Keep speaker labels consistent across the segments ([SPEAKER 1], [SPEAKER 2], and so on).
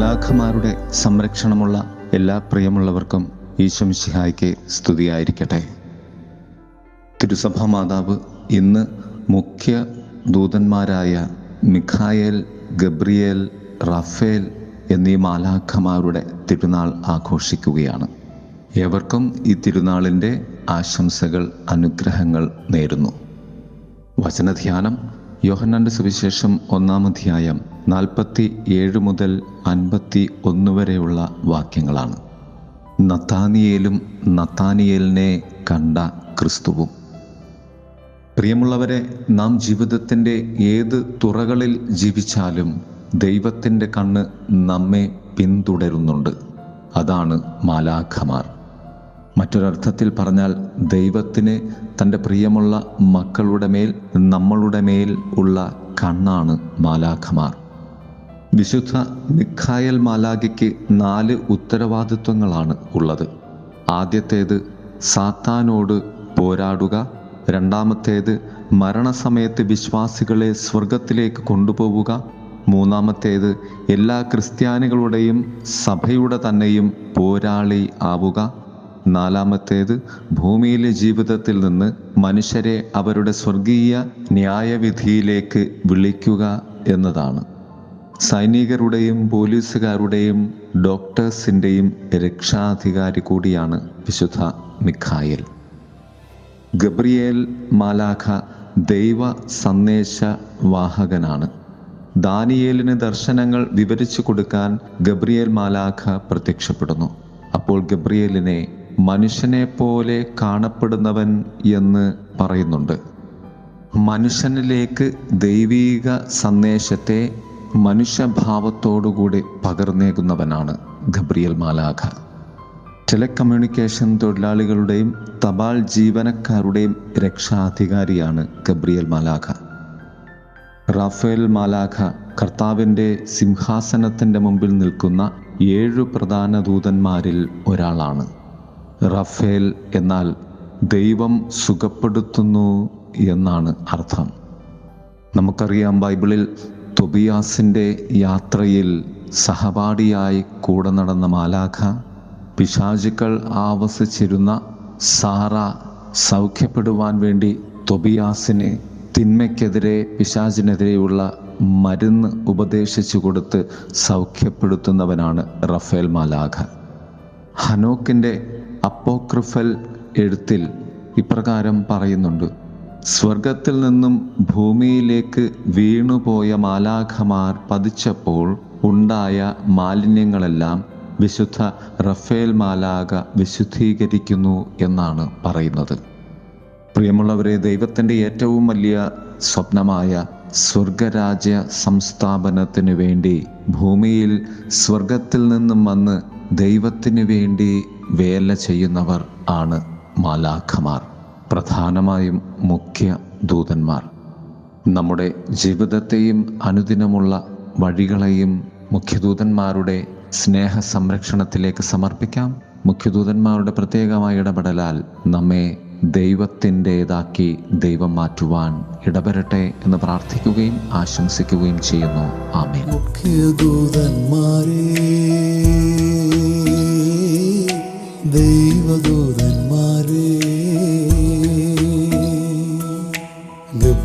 [SPEAKER 1] മാലാഖമാരുടെ സംരക്ഷണമുള്ള എല്ലാ പ്രിയമുള്ളവർക്കും ഈശ്വമിശിഹായ്ക്ക് സ്തുതിയായിരിക്കട്ടെ. തിരുസഭാ മാതാവ് ഇന്ന് മുഖ്യ ദൂതന്മാരായ മിഖായേൽ ഗബ്രിയേൽ റഫേൽ എന്നീ മാലാഖമാരുടെ തിരുനാൾ ആഘോഷിക്കുകയാണ്. ഏവർക്കും ഈ തിരുനാളിന്റെ ആശംസകൾ അനുഗ്രഹങ്ങൾ നേരുന്നു. വചനധ്യാനം യോഹന്നാന്റെ സുവിശേഷം ഒന്നാം അധ്യായം നാൽപ്പത്തി ഏഴ് മുതൽ അൻപത്തി ഒന്ന് വരെയുള്ള വാക്യങ്ങളാണ്. നത്താനിയേലും നത്താനിയേലിനെ കണ്ട ക്രിസ്തുവും. പ്രിയമുള്ളവരെ നാം ജീവിതത്തിന്റെ ഏത് തുറകളിൽ ജീവിച്ചാലും ദൈവത്തിന്റെ കണ്ണ് നമ്മെ പിന്തുടരുന്നുണ്ട്. അതാണ് മാലാഖമാർ. മറ്റൊരർത്ഥത്തിൽ പറഞ്ഞാൽ ദൈവത്തിന് തന്റെ പ്രിയമുള്ള മക്കളുടെ മേൽ നമ്മളുടെ മേൽ ഉള്ള കണ്ണാണ് മാലാഖമാർ. വിശുദ്ധ മിഖായൽ മാലാഖയ്ക്ക് നാല് ഉത്തരവാദിത്വങ്ങളാണ് ഉള്ളത്. ആദ്യത്തേത് സാത്താനോട് പോരാടുക. രണ്ടാമത്തേത് മരണസമയത്ത് വിശ്വാസികളെ സ്വർഗത്തിലേക്ക് കൊണ്ടുപോവുക. മൂന്നാമത്തേത് എല്ലാ ക്രിസ്ത്യാനികളുടെയും സഭയുടെ തന്നെയും പോരാളി ആവുക. നാലാമത്തേത് ഭൂമിയിലെ ജീവിതത്തിൽ നിന്ന് മനുഷ്യരെ അവരുടെ സ്വർഗീയ ന്യായവിധിയിലേക്ക് വിളിക്കുക എന്നതാണ്. സൈനികരുടെയും പോലീസുകാരുടെയും ഡോക്ടേഴ്സിന്റെയും രക്ഷാധികാരി കൂടിയാണ് വിശുദ്ധ മിഖായൽ. ഗബ്രിയേൽ മാലാഖ ദൈവ സന്ദേശ വാഹകനാണ്. ദാനിയേലിന് ദർശനങ്ങൾ വിവരിച്ചു കൊടുക്കാൻ ഗബ്രിയേൽ മാലാഖ പ്രത്യക്ഷപ്പെടുന്നു. അപ്പോൾ ഗബ്രിയേലിനെ മനുഷ്യനെ പോലെ കാണപ്പെടുന്നവൻ എന്ന് പറയുന്നുണ്ട്. മനുഷ്യനിലേക്ക് ദൈവീക സന്ദേശത്തെ മനുഷ്യഭാവത്തോടുകൂടി പകർന്നേകുന്നവനാണ് ഗബ്രിയൽ മാലാഖ. ടെലികമ്മ്യൂണിക്കേഷൻ തൊഴിലാളികളുടെയും തപാൽ ജീവനക്കാരുടെയും രക്ഷാധികാരിയാണ് ഗബ്രിയൽ മാലാഖ. റാഫേൽ മാലാഖ കർത്താവിന്റെ സിംഹാസനത്തിന്റെ മുമ്പിൽ നിൽക്കുന്ന ഏഴു പ്രധാന ദൂതന്മാരിൽ ഒരാളാണ്. റഫേൽ എന്നാൽ ദൈവം സുഖപ്പെടുത്തുന്നു എന്നാണ് അർത്ഥം. നമുക്കറിയാം ബൈബിളിൽ തൊബിയാസിന്റെ യാത്രയിൽ സഹപാഠിയായി കൂടെ നടന്ന മാലാഖ പിശാചുക്കൾ ആവസിച്ചിരുന്ന സാറ സൗഖ്യപ്പെടുവാൻ വേണ്ടി തൊബിയാസിനെ തിന്മയ്ക്കെതിരെ പിശാചിനെതിരെയുള്ള മരുന്ന് ഉപദേശിച്ചു കൊടുത്ത് സൗഖ്യപ്പെടുത്തുന്നവനാണ് റഫേൽ മാലാഖ. ഹനോക്കിന്റെ അപ്പോക്രിഫൽ എഴുത്തിൽ ഇപ്രകാരം പറയുന്നുണ്ട് സ്വർഗത്തിൽ നിന്നും ഭൂമിയിലേക്ക് വീണുപോയ മാലാഖമാർ പതിച്ചപ്പോൾ ഉണ്ടായ മാലിന്യങ്ങളെല്ലാം വിശുദ്ധ റഫേൽ മാലാഖ വിശുദ്ധീകരിക്കുന്നു എന്നാണ് പറയുന്നത്. പ്രിയമുള്ളവരെ ദൈവത്തിന്റെ ഏറ്റവും വലിയ സ്വപ്നമായ സ്വർഗരാജ്യ സംസ്ഥാപനത്തിനു വേണ്ടി ഭൂമിയിൽ സ്വർഗത്തിൽ നിന്നും വന്ന് ദൈവത്തിനു വേണ്ടി വേല ചെയ്യുന്നവർ ആണ് മാലാഖമാർ. പ്രധാനമായും മുഖ്യ ദൂതന്മാർ. നമ്മുടെ ജീവിതത്തെയും അനുദിനമുള്ള വഴികളെയും മുഖ്യദൂതന്മാരുടെ സ്നേഹ സംരക്ഷണത്തിലേക്ക് സമർപ്പിക്കാം. മുഖ്യദൂതന്മാരുടെ പ്രത്യേകമായ ഇടപെടലാൽ നമ്മെ ദൈവത്തിന്റെതാക്കി ദൈവം മാറ്റുവാൻ ഇടപെടട്ടെ എന്ന് പ്രാർത്ഥിക്കുകയും ആശംസിക്കുകയും ചെയ്യുന്നു.
[SPEAKER 2] ആമേ ദൈവദൂതന്മാരെ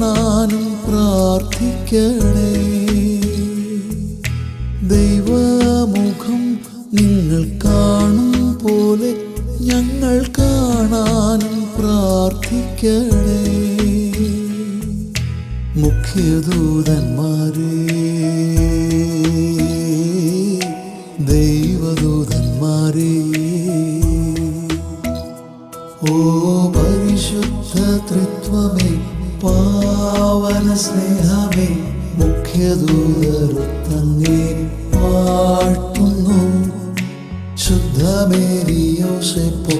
[SPEAKER 2] കാണാനും പ്രാർത്ഥിക്കണേ. ദൈവമുഖം നിങ്ങൾ കാണും പോലെ ഞങ്ങൾ കാണാനും പ്രാർത്ഥിക്കണേ. മുഖ്യദൂതന്മാരെ ദൈവദൂതന്മാരെ ഓ പരിശുദ്ധ ത്രിത്വമേ പാവന സ്നേഹമേ മുഖ്യദൂതരുത്തങ്ങേ പാട്ടുന്നു ശുദ്ധമേരിയോ സെപ്പോ